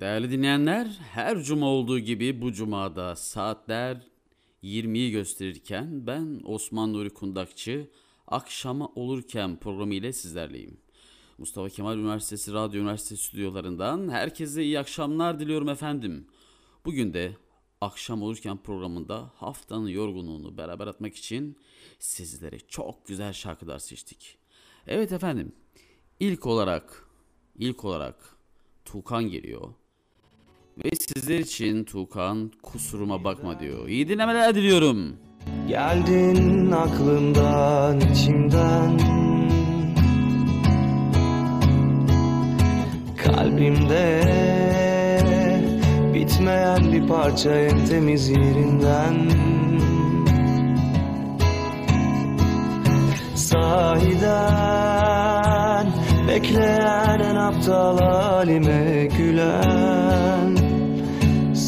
Değerli dinleyenler, her cuma olduğu gibi bu cumada saatler 20'yi gösterirken ben Osman Nuri Kundakçı Akşama Olurken programı ile sizlerleyim. Mustafa Kemal Üniversitesi Radyo Üniversitesi stüdyolarından herkese iyi akşamlar diliyorum efendim. Bugün de Akşam Olurken programında haftanın yorgunluğunu beraber atmak için sizlere çok güzel şarkılar seçtik. Evet efendim, ilk olarak, ilk olarak Tuğkan geliyor. Ve sizler için Tuğkan kusuruma bakma diyor. İyi dinlemeler diliyorum. Geldin aklımdan içimden Kalbimde bitmeyen bir parça en temiz yerinden Sahiden bekleyen en aptal halime gülen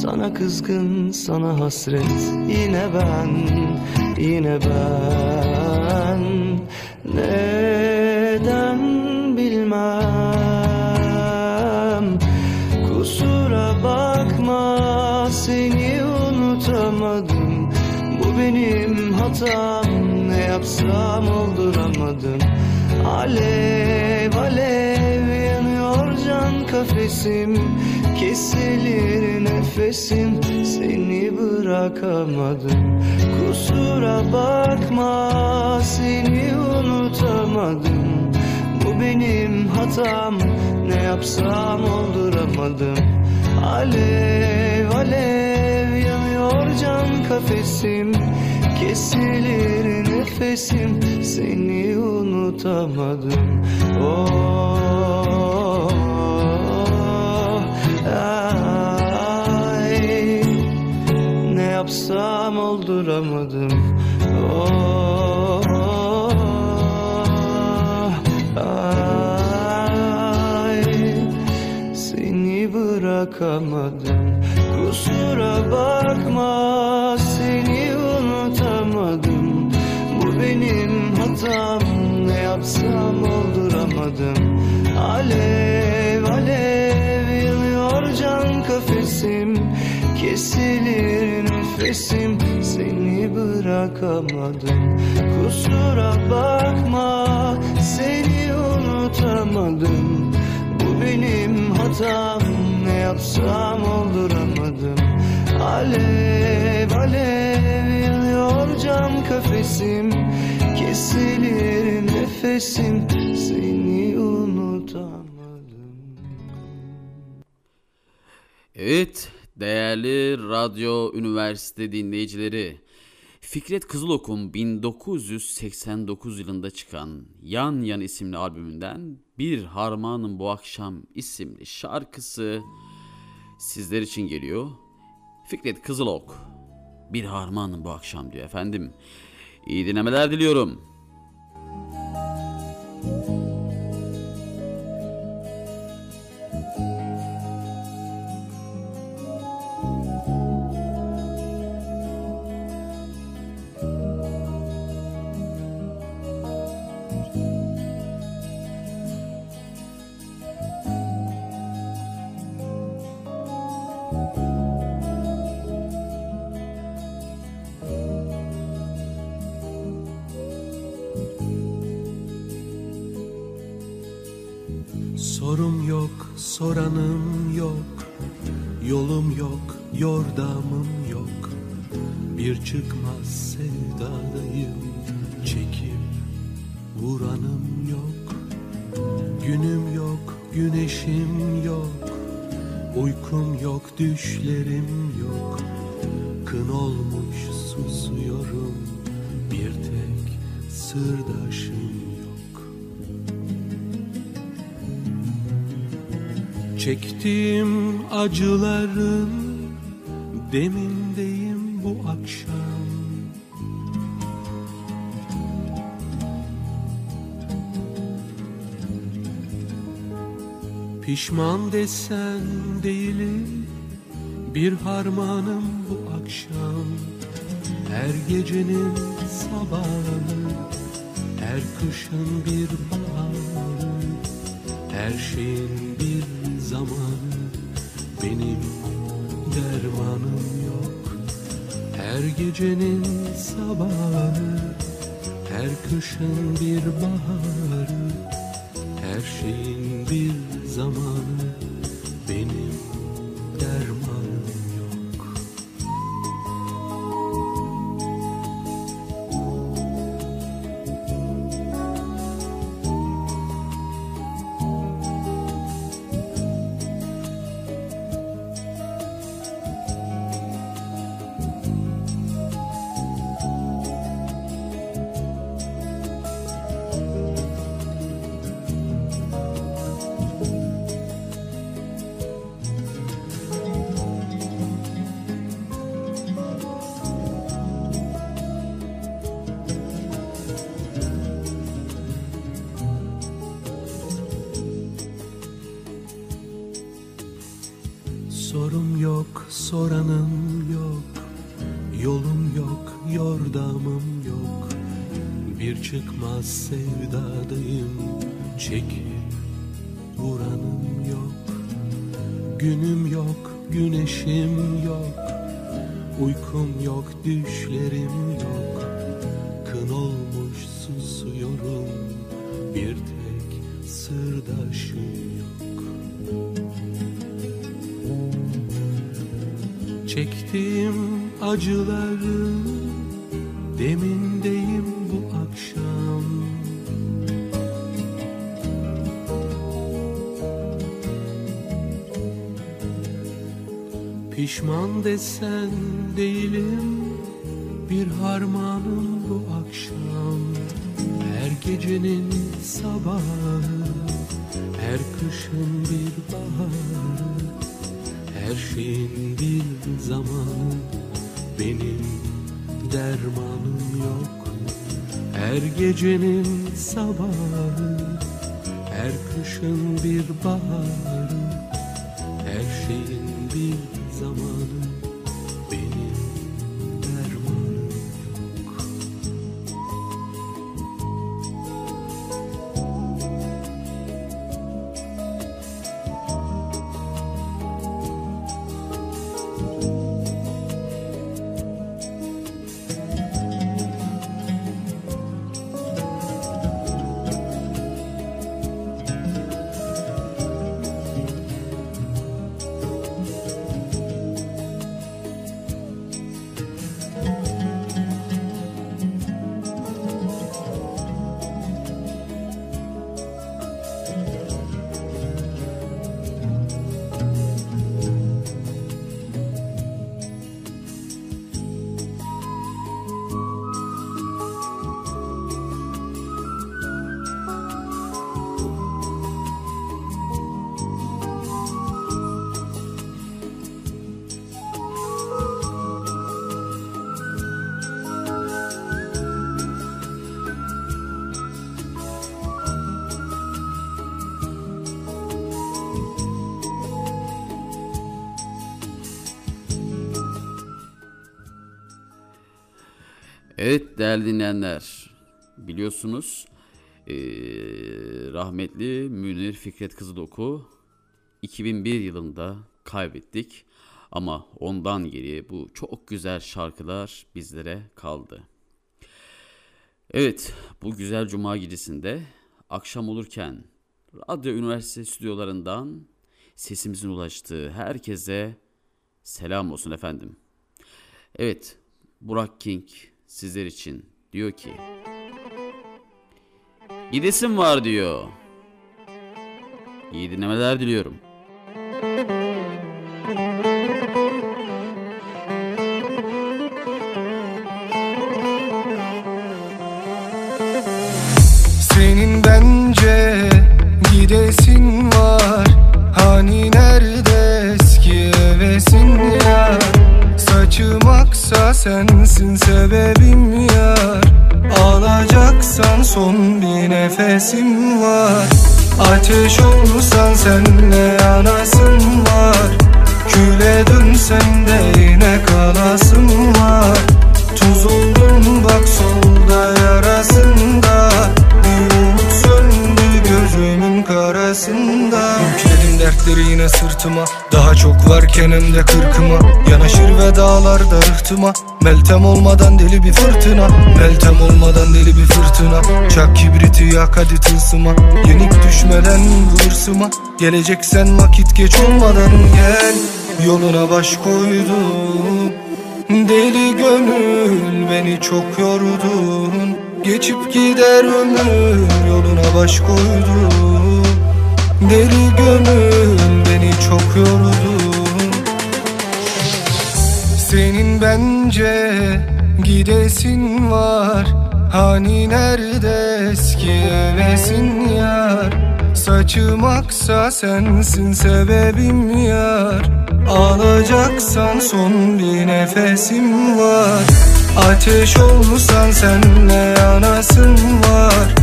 sana kızgın, sana hasret. Yine ben, yine ben. Neden bilmem? Kusura bakma seni unutamadım. Bu benim hatam. Ne yapsam olduramadım. Alev alev yanıyor can kafesim Kesilir nefesim seni bırakamadım. Kusura bakma seni unutamadım. Bu benim hatam ne yapsam olduramadım. Alev alev yanıyor can kafesim. Kesilir nefesim seni unutamadım. Oh Ay, ne yapsam olduramadım. Oh, ay, seni bırakamadım. Kusura bakma seni unutamadım. Bu benim hatam ne yapsam olduramadım. Alev can kafesim Kesilir nefesim. Seni bırakamadım Kusura bakma. Seni unutamadım. Bu benim hatam. Ne yapsam olduramadım. Alev alev yanıyor can kafesim. Kesilir nefesim. Seni unutamadım Evet, değerli Radyo Üniversite dinleyicileri. Fikret Kızılok'un 1989 yılında çıkan Yan Yan isimli albümünden Bir Harmanın Bu Akşam isimli şarkısı sizler için geliyor. Fikret Kızılok, Bir Harmanın Bu Akşam diyor efendim. İyi dinlemeler diliyorum. Sorum Pişman desen değilim bir harmanım bu akşam. Her gecenin sabahı her kışın bir baharı her şeyin bir zamanı. Benim dermanım yok Her gecenin sabahı Her kışın bir baharı Her şeyin bir zamanı sabahı her kışın bir baharı her şeyin bir zamanı benim dermanım yok. Her gecenin sabahı her kışın bir baharı Her şeyin dinleyenler, biliyorsunuz eee, rahmetli Münir Fikret Kızılok'u 2001 yılında kaybettik. Ama ondan geriye bu çok güzel şarkılar bizlere kaldı. Evet, bu güzel cuma gecesinde akşam olurken Radyo Üniversite stüdyolarından sesimizin ulaştığı herkese selam olsun efendim. Evet, Burak King sizler için diyor ki Gidesim var diyor. İyi dinlemeler diliyorum. Ateş olsan senle yanasın var. Küle dönsen de yine kalasın var. Tuz oldun bak solda yarasında. Bir umut söndü gözümün karasında. Yükledim dertleri yine sırtıma. Daha çok varken hem de kırkıma Yanaşır ve dağlarda rıhtıma Meltem olmadan deli bir fırtına. Meltem olmadan deli bir fırtına. Çak kibriti yak hadi tılsıma. Yenik düşmeden bu hırsıma Geleceksen vakit geç olmadan gel. Yoluna baş koydum Deli gönül beni çok yordun. Geçip gider ömür yoluna baş koydum Deli gönül beni çok yordun Senin bence gidesin var. Hani nerede eski hevesin yar? Saçım aksa sensin sebebim yar. Alacaksan son bir nefesim var. Ateş olsan senle yanasın var.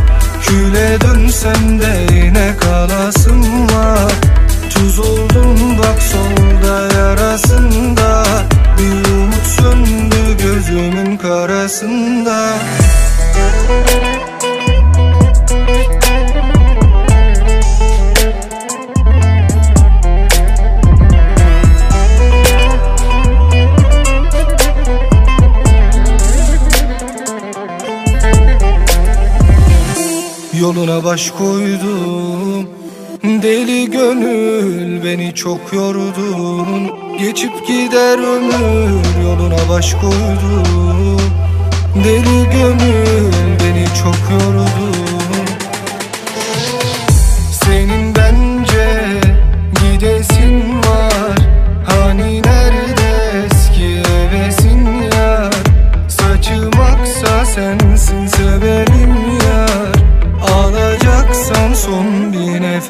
Küle dönsen de yine kalasın var. Tuz oldum bak solda yarasında Bir umut söndü gözümün karasında. Yoluna baş koydum Deli gönül beni çok yordun Geçip gider ömür yoluna baş koydum Deli gönül beni çok yordun Senin bence gidesin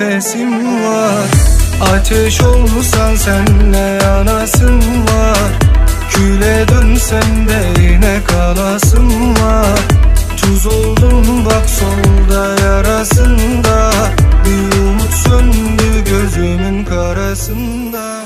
nefesim var. Ateş olsan senle yanasın var. Küle dönsen de yine kalasın var. Tuz oldum bak solda yarasında. Bir umut söndü gözümün karasında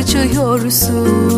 harcıyorsun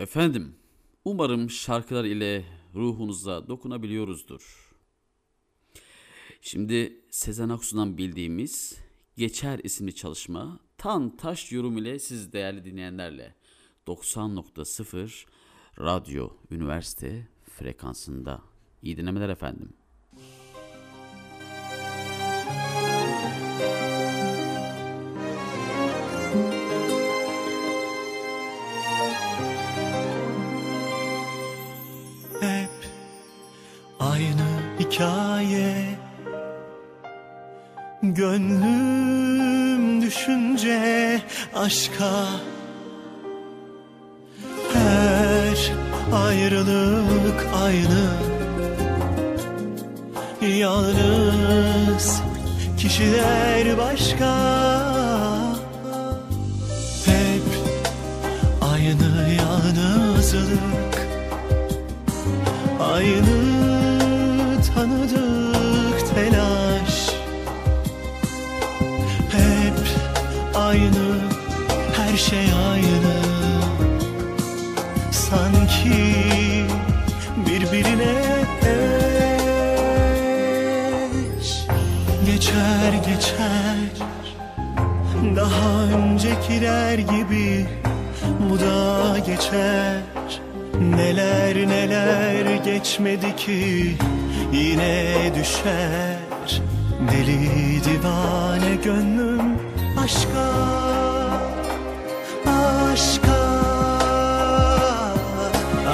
Efendim, umarım şarkılar ile ruhunuza dokunabiliyoruzdur. Şimdi Sezen Aksu'dan bildiğimiz Geçer isimli çalışma tan taş yorum ile siz değerli dinleyenlerle 90.0 Radyo Üniversite frekansında. İyi dinlemeler efendim. Gönlüm düşünce aşka. Her ayrılık aynı. Yalnız kişiler başka. Hep aynı yalnızlık. Aynı tanıdık. şey ayrı Sanki birbirine eş. Geçer geçer. Daha öncekiler gibi Bu da geçer. Neler neler geçmedi ki Yine düşer. Deli divane gönlüm aşka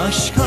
aşka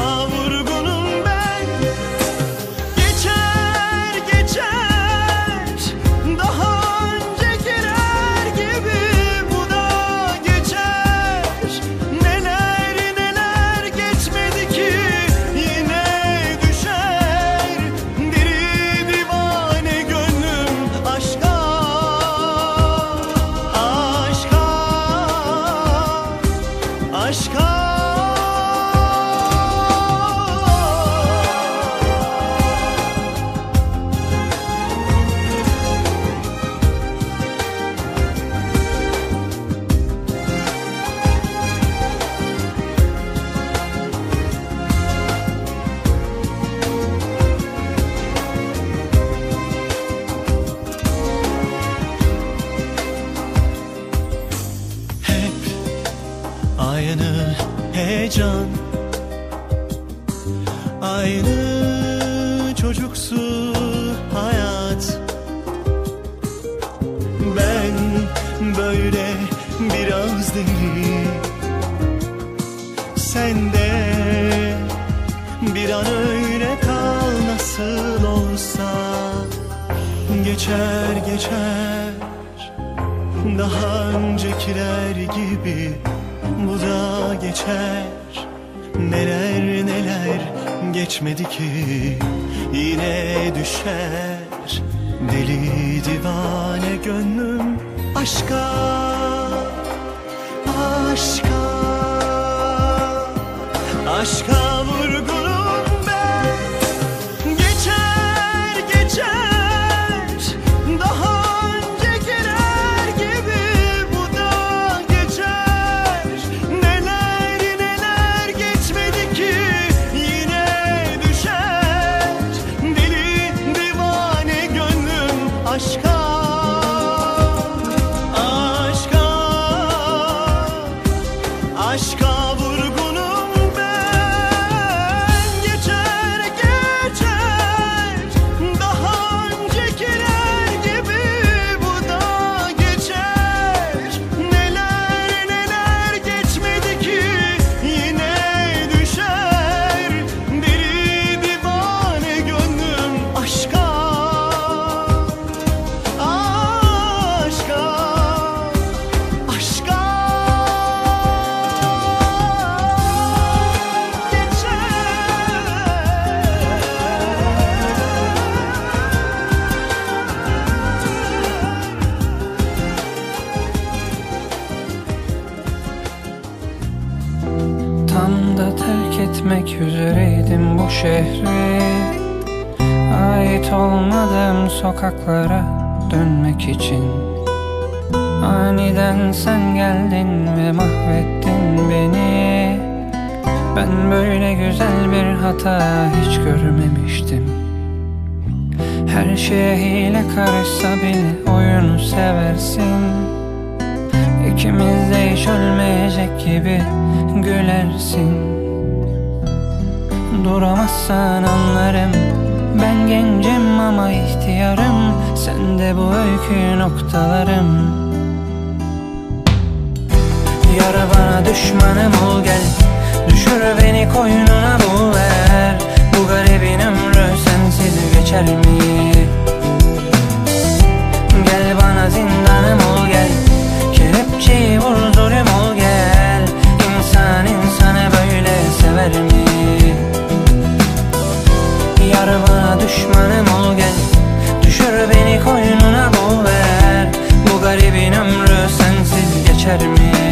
terk üzereydim bu şehri Ait olmadığım sokaklara dönmek için. Aniden sen geldin ve mahvettin beni. Ben böyle güzel bir hata hiç görmemiştim. Her şeye hile karışsa bile oyunu seversin. İkimiz de hiç ölmeyecek gibi gülersin Duramazsan anlarım. Ben gencim ama ihtiyarım. Sen de bu öykü noktalarım. Yar bana düşmanım ol gel. Düşür beni koynuna bul ver. Bu garibin ömrü sensiz geçer mi? Bana düşmanım ol gel Düşür beni koynuna bul ver Bu garibin ömrü sensiz geçer mi?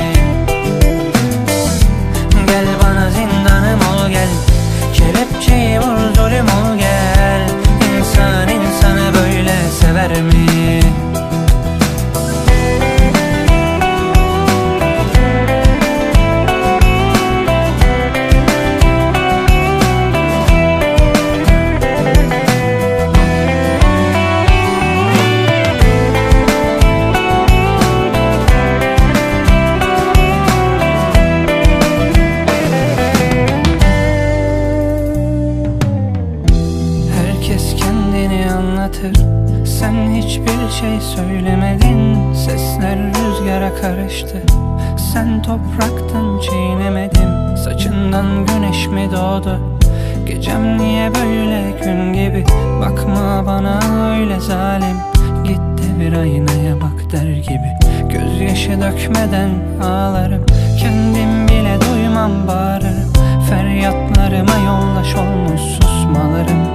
Bak der gibi. Gözyaşı dökmeden ağlarım. Kendim bile duymam bağırırım. Feryatlarıma yollaş olmuş susmalarım.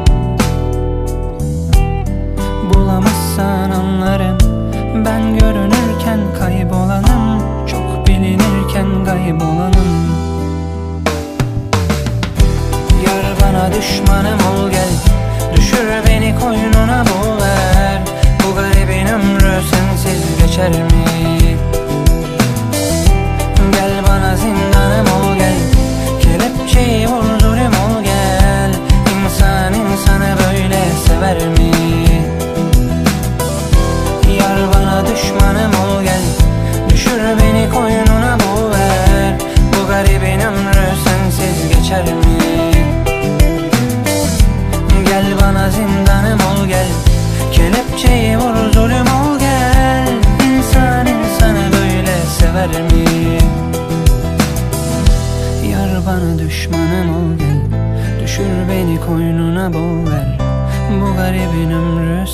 Bulamazsan anlarım. Ben görünürken kaybolanım. Çok bilinirken kaybolanım. Yar bana düşmanım ol gel. Düşür beni koynuna Bu garibin ömrü sensiz geçer mi? Gel bana zindanım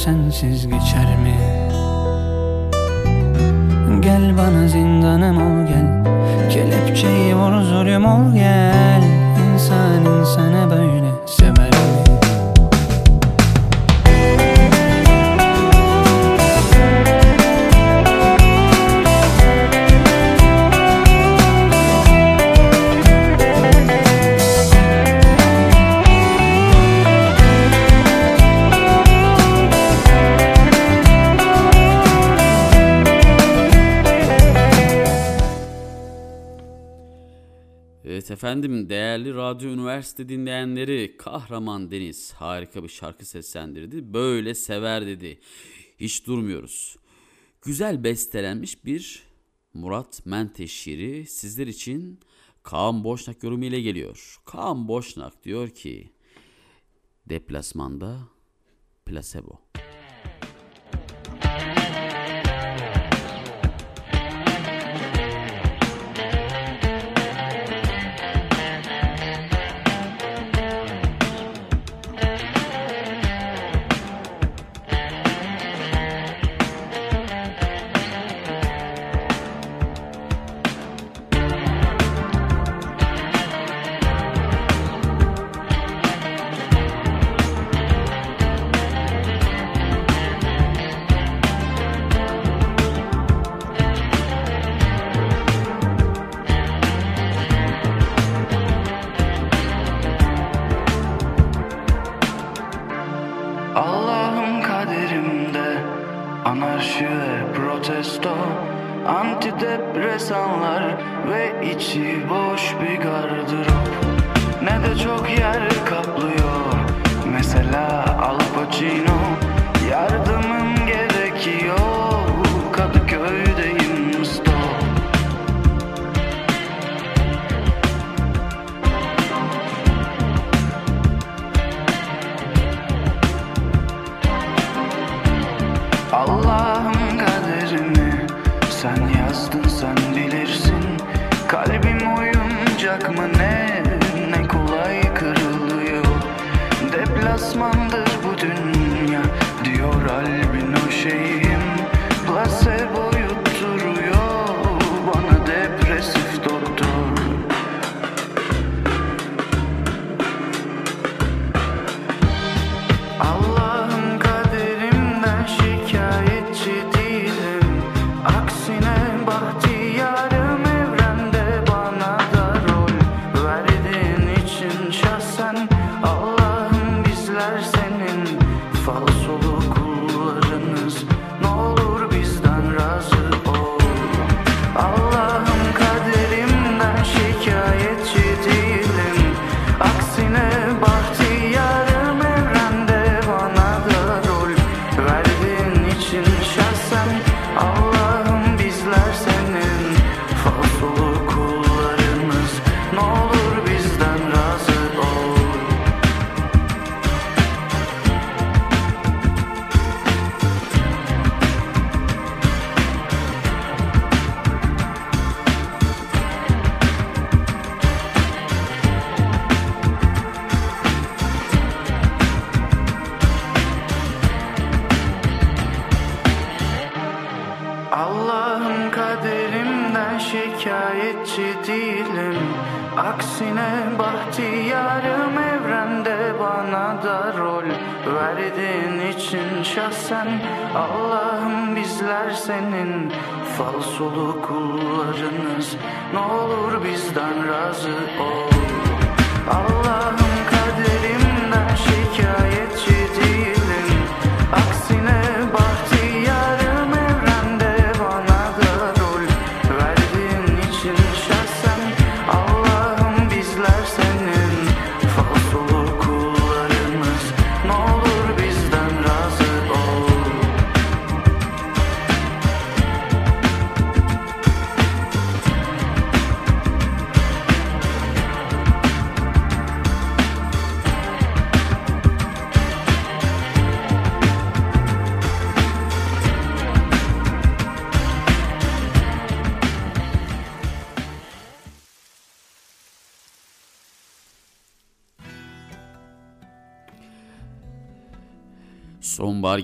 sensiz geçer mi? Gel bana zindanım ol gel Kelepçeyi vur zulüm ol gel İnsan insanı böyle efendim değerli Radyo Üniversite dinleyenleri Kahraman Deniz harika bir şarkı seslendirdi. Böyle sever dedi. Hiç durmuyoruz. Güzel bestelenmiş bir Murat Menteş şiiri sizler için Kaan Boşnak yorumu ile geliyor. Kaan Boşnak diyor ki deplasmanda plasebo.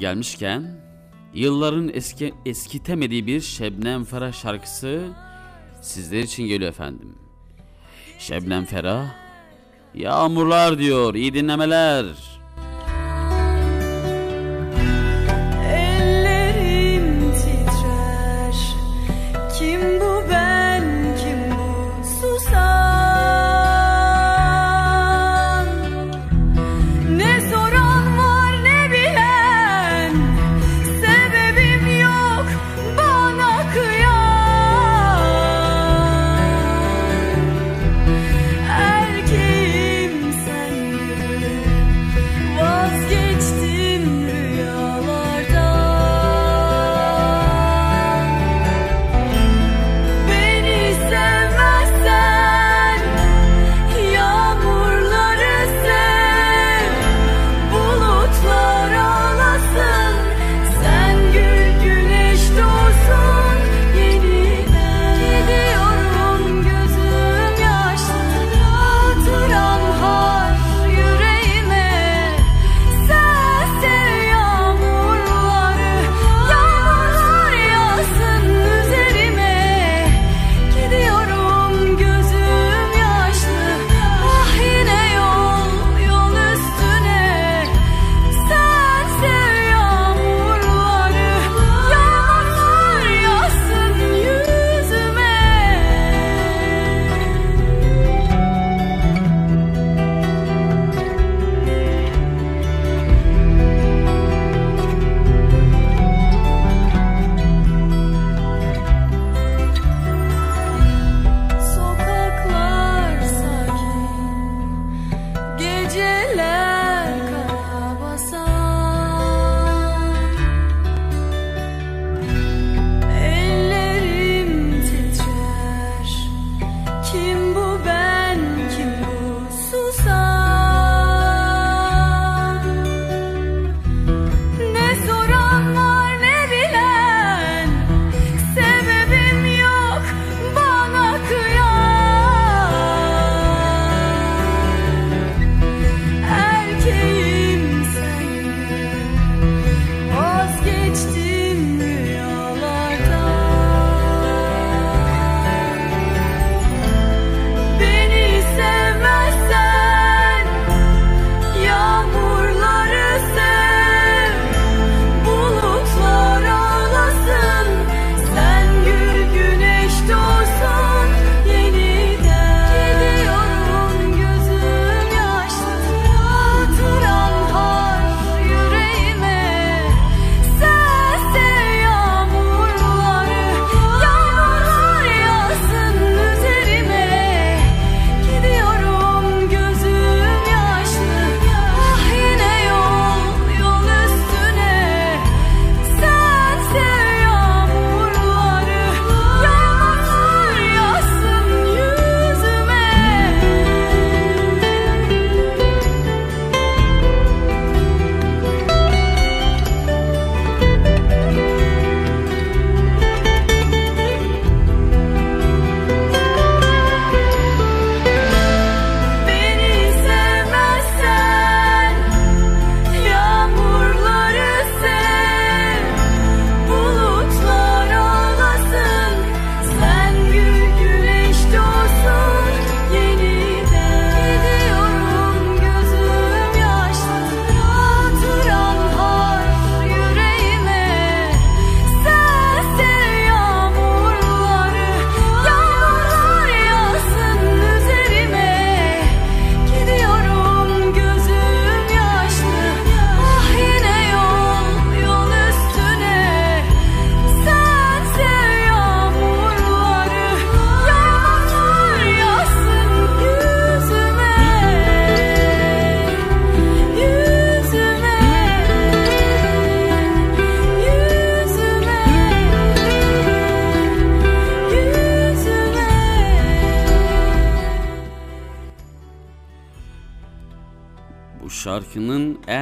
gelmişken yılların eski, eskitemediği bir Şebnem Ferah şarkısı sizler için geliyor efendim. Şebnem Ferah Yağmurlar diyor iyi dinlemeler.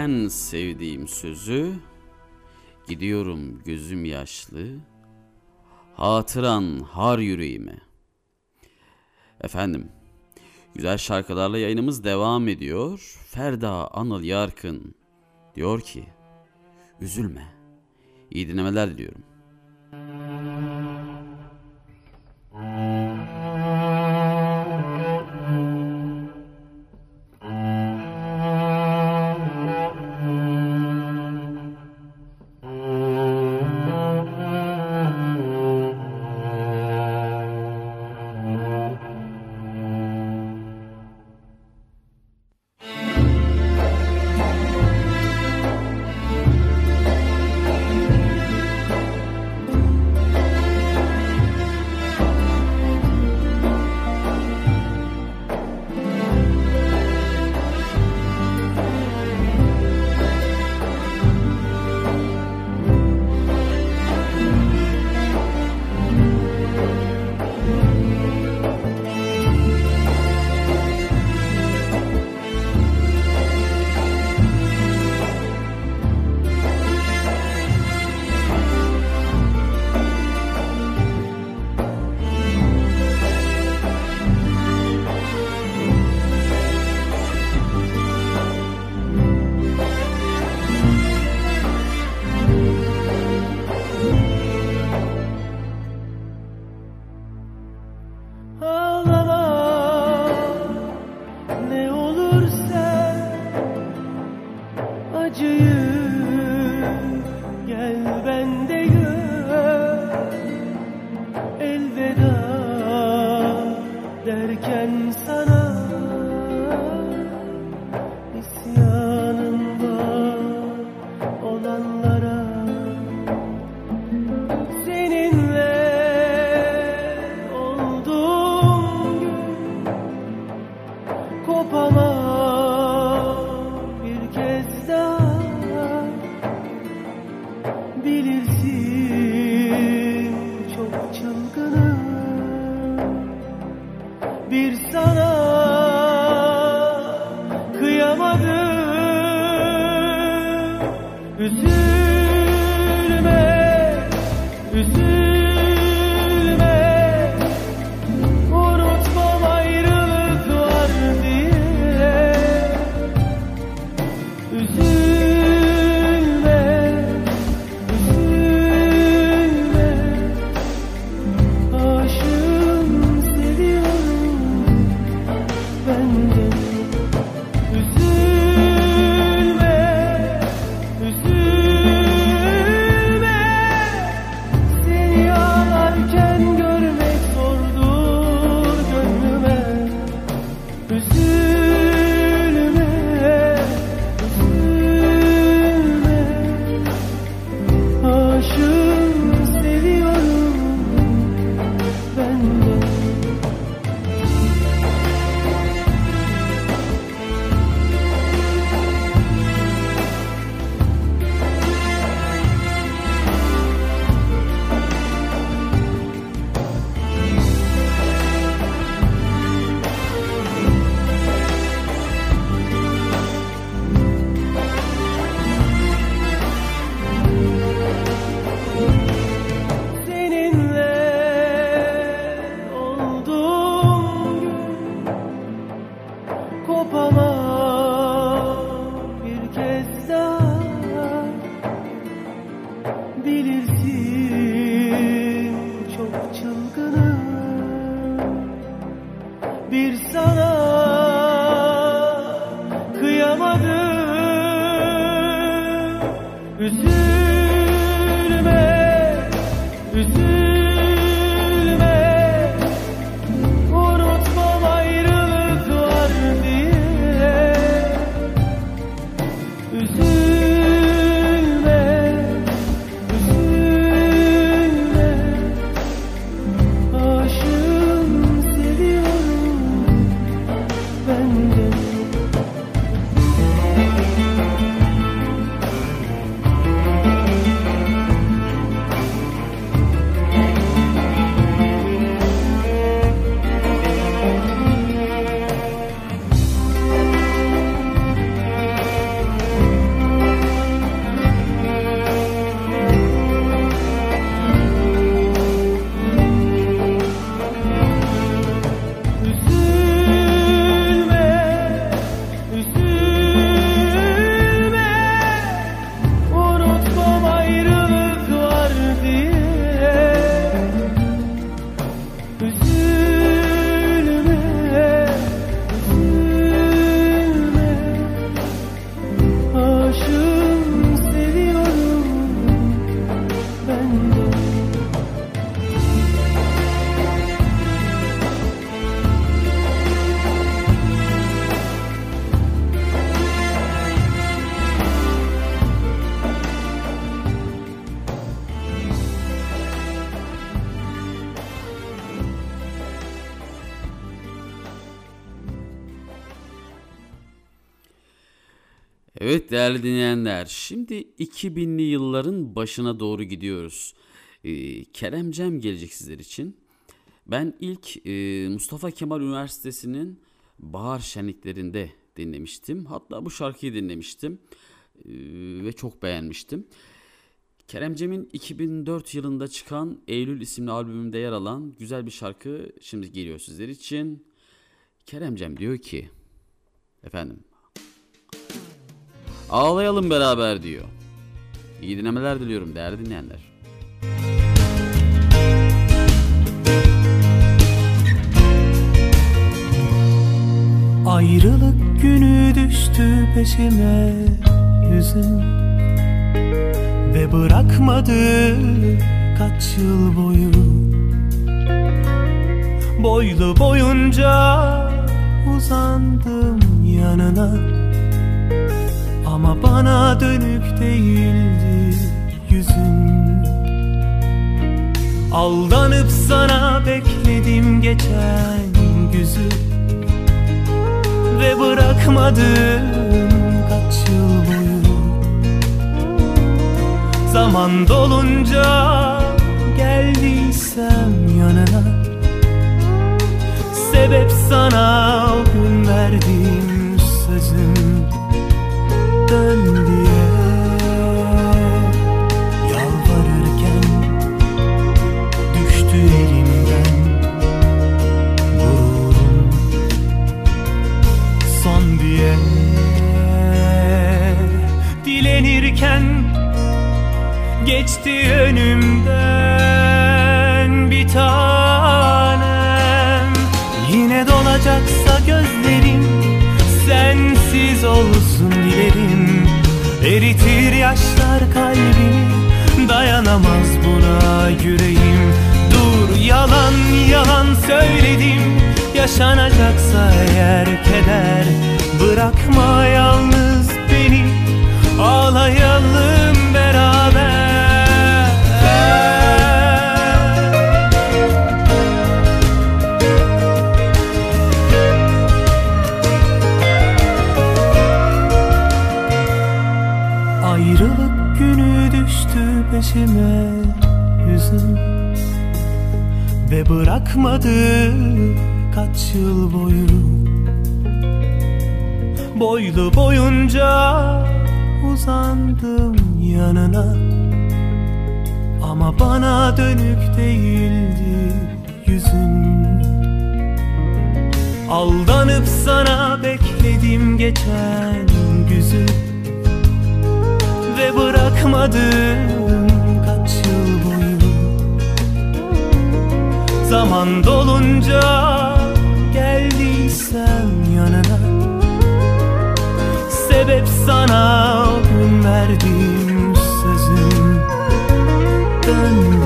En sevdiğim sözü Gidiyorum gözüm yaşlı Hatıran har yüreğime Efendim Güzel şarkılarla yayınımız devam ediyor. Ferda Anıl Yarkın diyor ki Üzülme. İyi dinlemeler diliyorum. Dinleyenler, şimdi 2000'li yılların başına doğru gidiyoruz. Ee, Kerem Cem gelecek sizler için. Ben ilk e, Mustafa Kemal Üniversitesi'nin bahar şenliklerinde dinlemiştim. Hatta bu şarkıyı dinlemiştim Ee, ve çok beğenmiştim. Kerem Cem'in 2004 yılında çıkan Eylül isimli albümünde yer alan güzel bir şarkı şimdi geliyor sizler için. Kerem Cem diyor ki, efendim Ağlayalım beraber diyor. İyi dinlemeler diliyorum değerli dinleyenler. Ayrılık günü düştü peşime hüzün Ve bırakmadı kaç yıl boyu Boylu boyunca uzandım yanına Ama bana dönük değildi yüzün. Aldanıp sana bekledim geçen güzü. Ve bırakmadım kaç yıl boyu. Zaman dolunca geldiysem yanına. Sebep sana o gün verdiğim Dön diye. Yalvarırken düştü elimden Gururum. Son diye Dilenirken geçti önümden bir tanem. Yine dolacaksa gözlerim sensiz olsun dilerim. Eritir yaşlar kalbimi dayanamaz buna yüreğim. Dur yalan yalan söyledim. Yaşanacaksa eğer keder. Bırakma yalnız Ve bırakmadı kaç yıl boyu. Boylu boyunca uzandım yanına. Ama bana dönük değildi yüzün. Aldanıp sana bekledim geçen güzü. Ve bırakmadım Zaman dolunca geldiysem yanına. Sebep sana gün verdiğim sözüm. Dön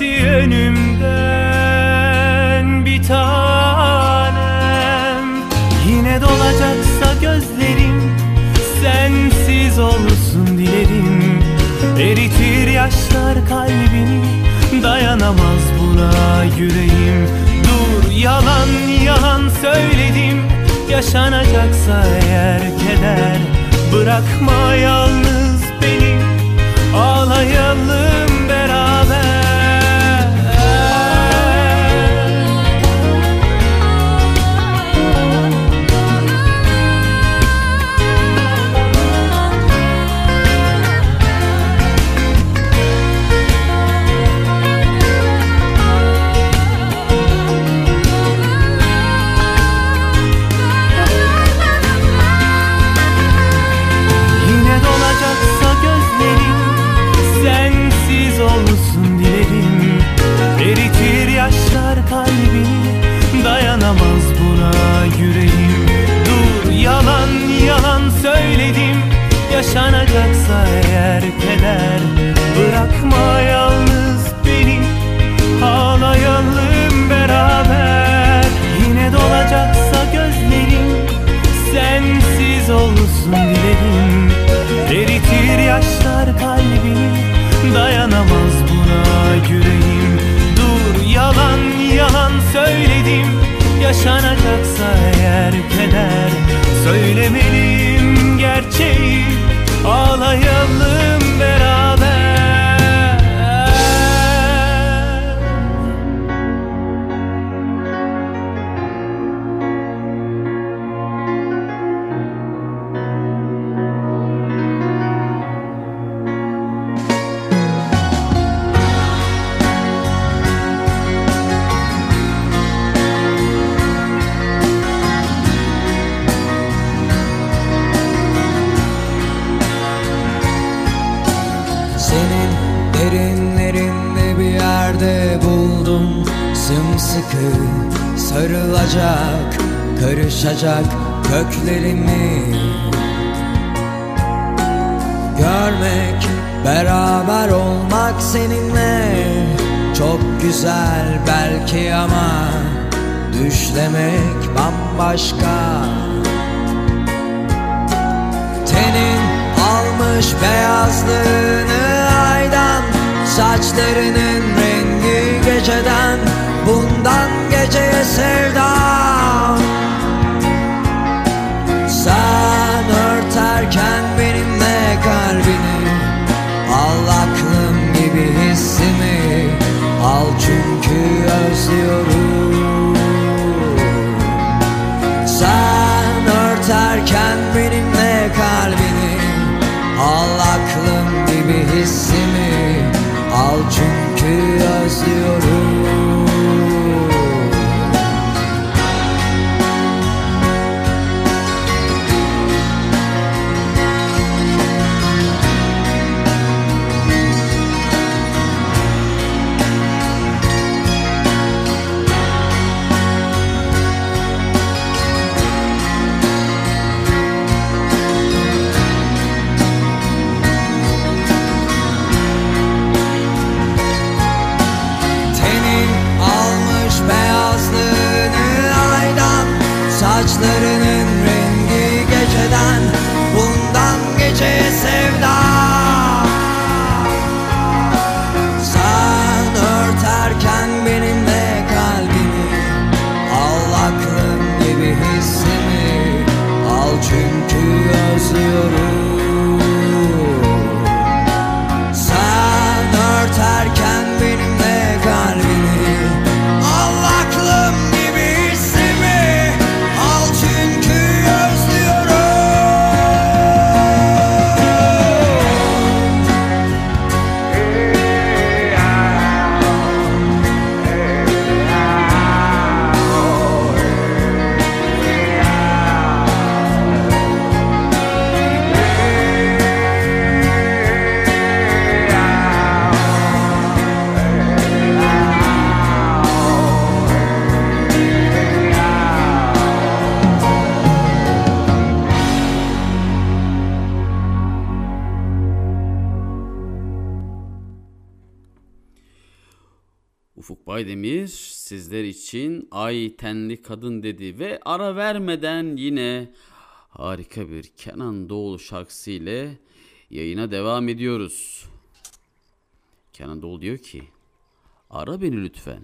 geçti önümden bir tanem. Yine dolacaksa gözlerim sensiz olsun dilerim. Eritir yaşlar kalbini dayanamaz buna yüreğim. Dur yalan yalan söyledim. Yaşanacaksa eğer keder. Bırakma yalnız beni ağlayalım Dayanamaz buna yüreğim. Dur yalan yalan söyledim. Yaşanacaksa eğer keder. Söylemeliyim gerçeği. Ağlayalım Karışacak köklerimi. Görmek, beraber olmak seninle Çok güzel belki ama Düşlemek bambaşka. Tenin almış beyazlığını aydan Saçlarının rengi geceden You. Ufuk Baydemir sizler için Ay Tenli Kadın dedi ve ara vermeden yine harika bir Kenan Doğulu şarkısı ile yayına devam ediyoruz. Kenan Doğulu diyor ki ara beni lütfen.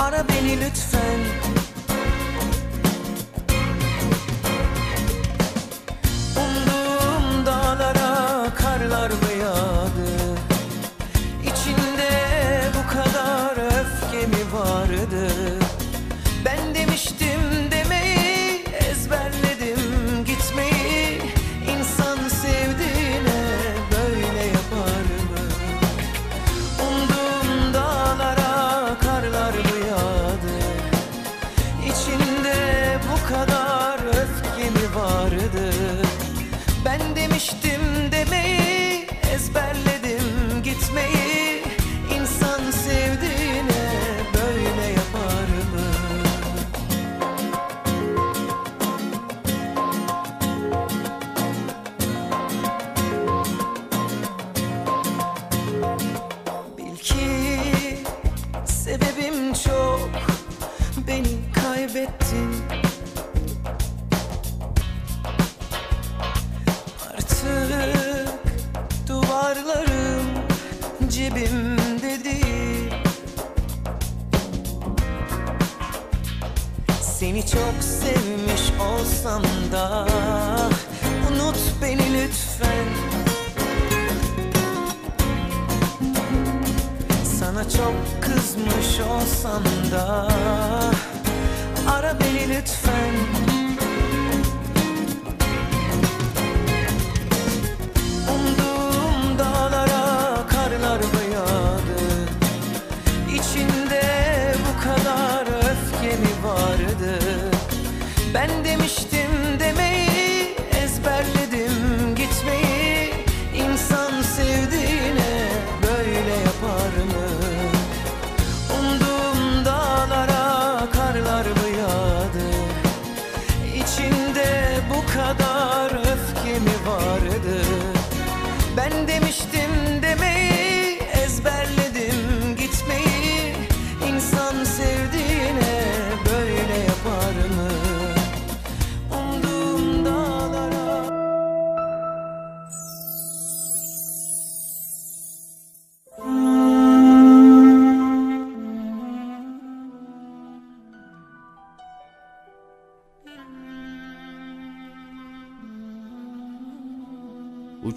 Ara beni lütfen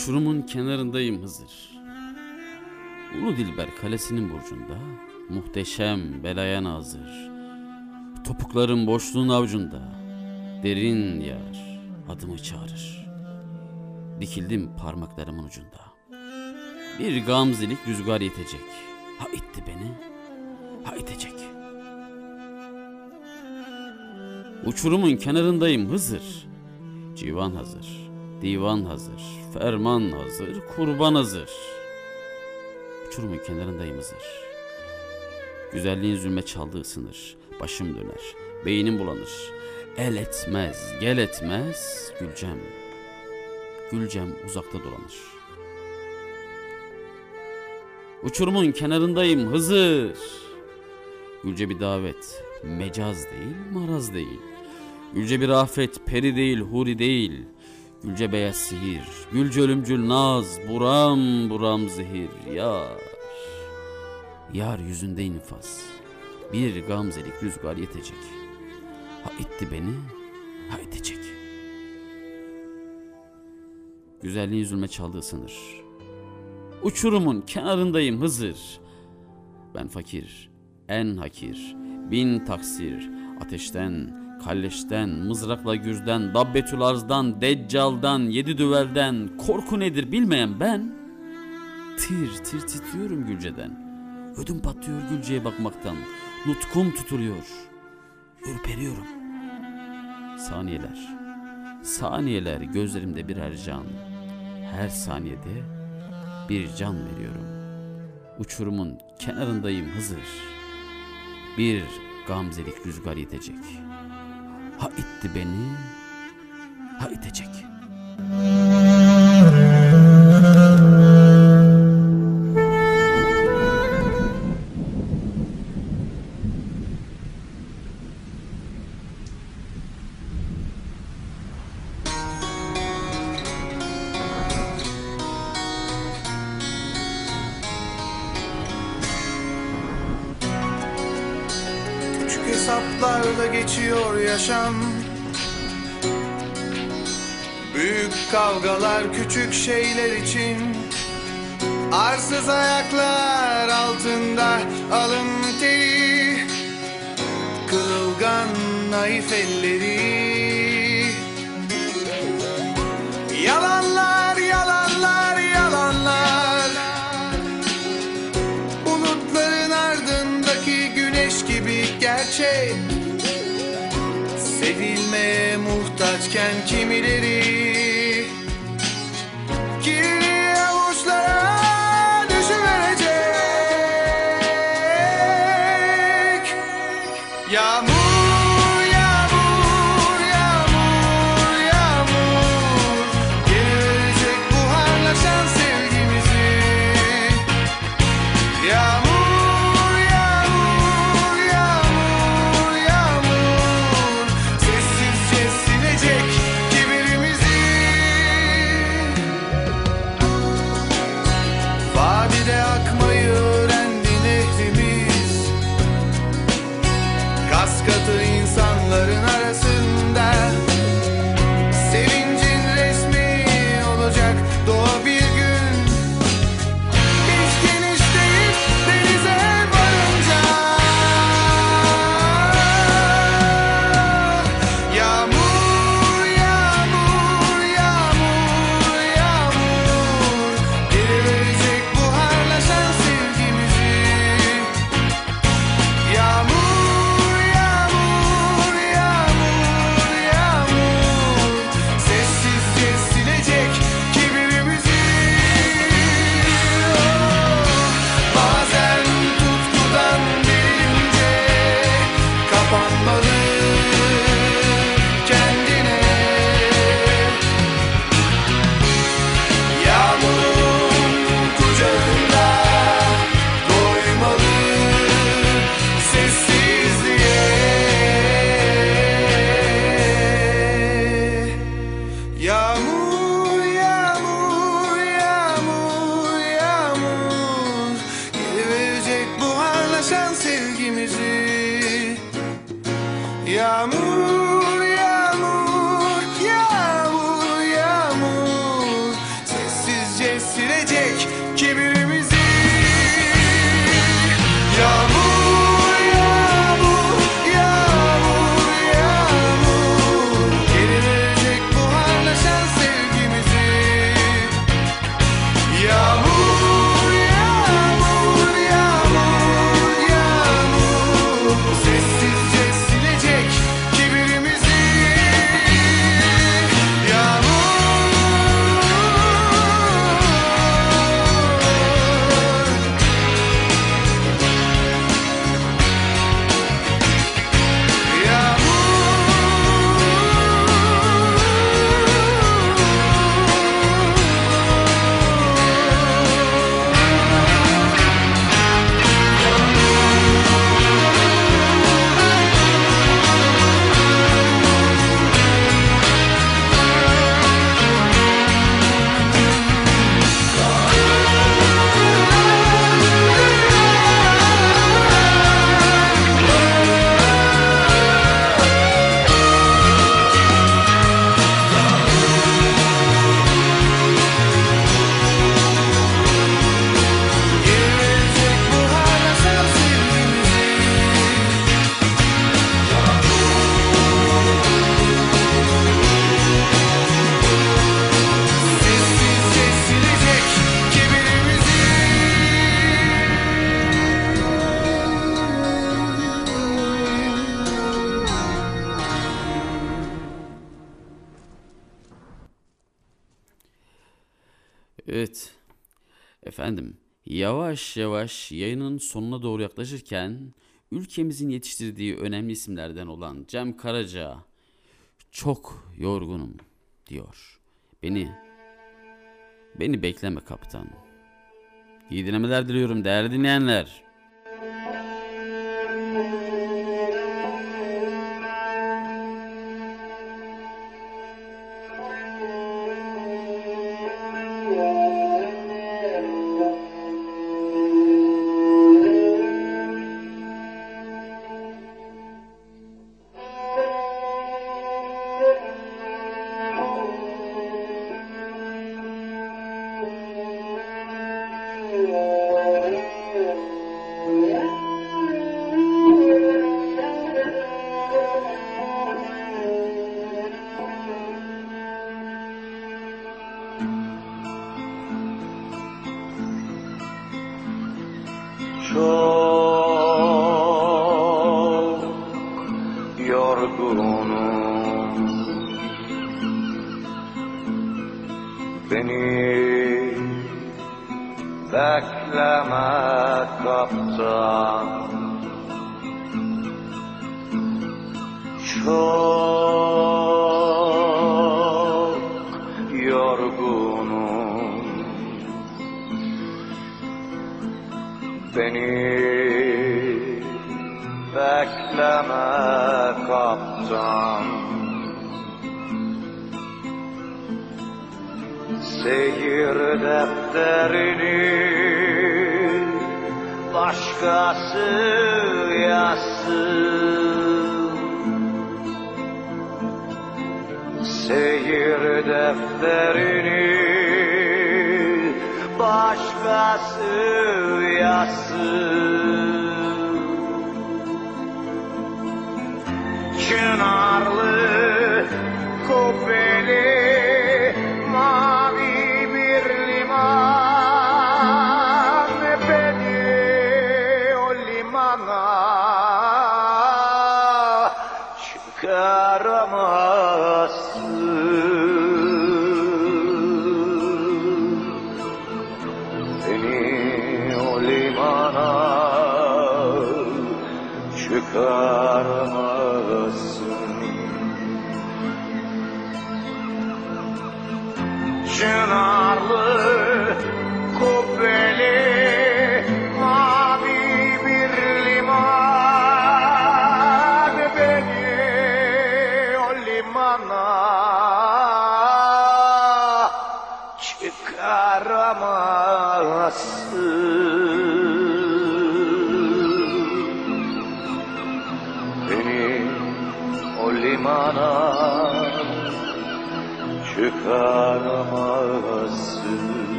Uçurumun kenarındayım Hızır. Ulu Dilber kalesinin burcunda muhteşem belaya nazır. Topuklarım boşluğun avcunda. Derin yar adımı çağırır. Dikildim parmaklarımın ucunda. Bir gamzelik rüzgar yetecek. Ha itti beni, ha itecek. Uçurumun kenarındayım Hızır. Civan hazır, divan hazır, ferman hazır, kurban hazır. Uçurumun kenarındayım Hızır. Güzelliğin zulme çaldığı sınır, başım döner, beynim bulanır. El etmez, gel etmez, Gülcem. Gülcem uzakta dolanır. Uçurumun kenarındayım Hızır. Gülce bir davet, mecaz değil, maraz değil. Gülce bir afet, peri değil, huri değil. Gülce beyaz sihir, gülce ölümcül naz, buram buram zehir, yar. Yar yüzünde infaz, bir gamzelik rüzgar yetecek. Ha itti beni, ha itecek. Güzelliğin zulme çaldığı sınır. Uçurumun kenarındayım Hızır. Ben fakir, en hakir, bin taksir, ateşten, kalleşten, mızrakla gürden, dabbetül arzdan, deccaldan, yedi düvelden, korku nedir bilmeyen ben, tir tir titriyorum Gülce'den. Ödüm patlıyor Gülce'ye bakmaktan, nutkum tutuluyor, ürperiyorum. Saniyeler, saniyeler gözlerimde birer can, her saniyede bir can veriyorum. Uçurumun kenarındayım Hızır. Bir gamzelik rüzgar itecek. Ha itti beni, ha itecek. Yaşam. Büyük kavgalar küçük şeyler için Arsız ayaklar altında alın teri Kırılgan naif elleri muhtaçken kimileri Evet. Efendim, yavaş yavaş yayının sonuna doğru yaklaşırken ülkemizin yetiştirdiği önemli isimlerden olan Cem Karaca çok yorgunum diyor. Beni beni bekleme kaptan. İyi dinlemeler diliyorum değerli dinleyenler.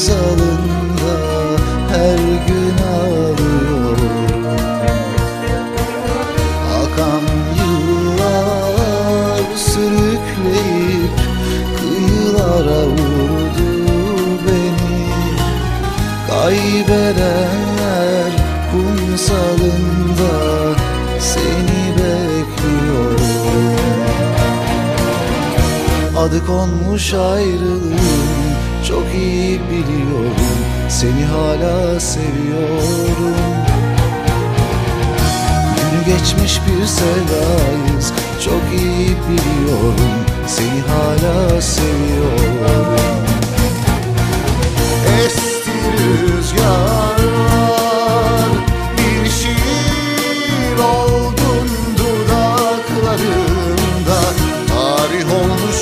Kumsalında her gün ağlıyor Akan yıllar sürükleyip kıyılara vurdu beni. Kaybedenler kumsalında seni bekliyor Adı konmuş ayrılığın Çok iyi biliyorum. Seni hala seviyorum. Günü geçmiş bir sevdayız. Çok iyi biliyorum. Seni hala seviyorum. Esti rüzgarlar Bir şiir oldun dudaklarında. Tarih olmuş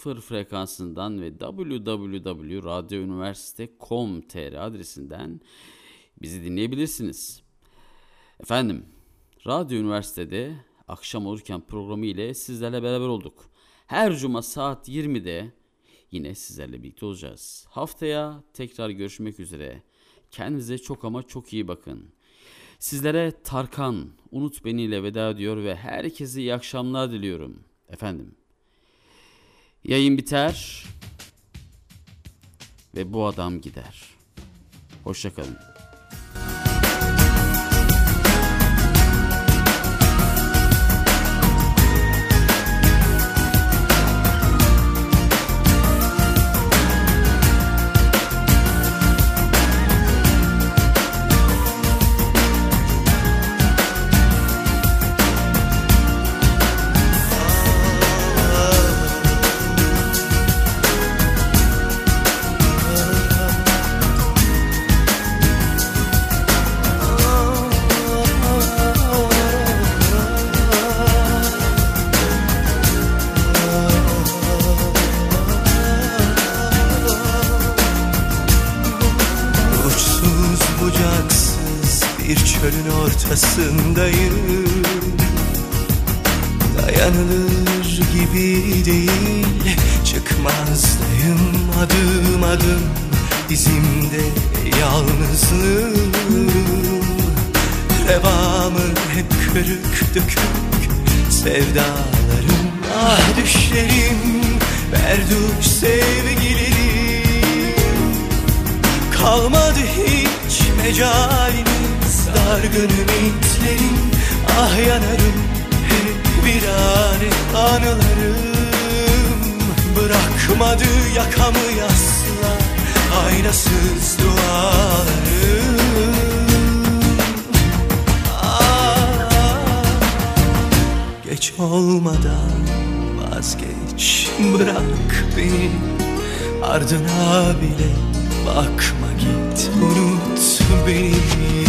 90.0 frekansından ve www.radyouniversite.com.tr adresinden bizi dinleyebilirsiniz. Efendim Radyo Üniversitede akşam olurken programı ile sizlerle beraber olduk. Her cuma saat 20'de yine sizlerle birlikte olacağız. Haftaya tekrar görüşmek üzere. Kendinize çok ama çok iyi bakın. Sizlere Tarkan, Unut Beni ile veda ediyor ve herkese iyi akşamlar diliyorum. Efendim, yayın biter ve bu adam gider. Hoşçakalın. Çölün ortasındayım. Dayanılır gibi değil Çıkmazdayım adım adım. İzimde yalnızlığım. Revamı hep kırık dökük sevdalarım Ah düşlerim. Berduş sevgilerim Kalmadı hiç mecalimiz Dargın ümitlerim Ah yanarım hep bir ane anılarım. Bırakmadı yakamı yaslar faydasız dualarım. Ah, Geç olmadan vazgeç bırak beni. Ardına bile bakma git unut beni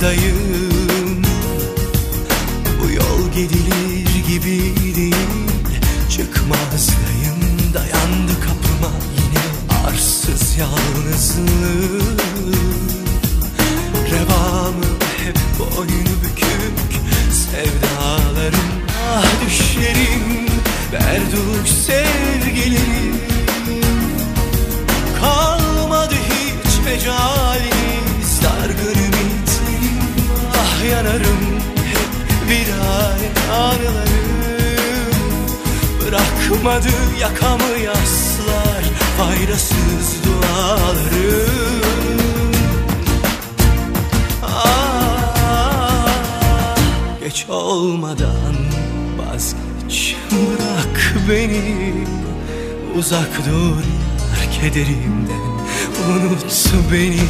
dardayım Bu yol gidilir gibi değil. Çıkmazdayım dayandı kapıma Yine arsız yalnızlığım Revamı hep boynu bükük Sevdalarım ah düşlerim Berduk sevgilerim Kalmadı hiç mecalimiz yanarım hep virane anılarım Bırakmadı yakamı yaslar Faydasız dualarım. Ah, Geç olmadan vazgeç Bırak beni. Uzak dur yar kederimden Unut beni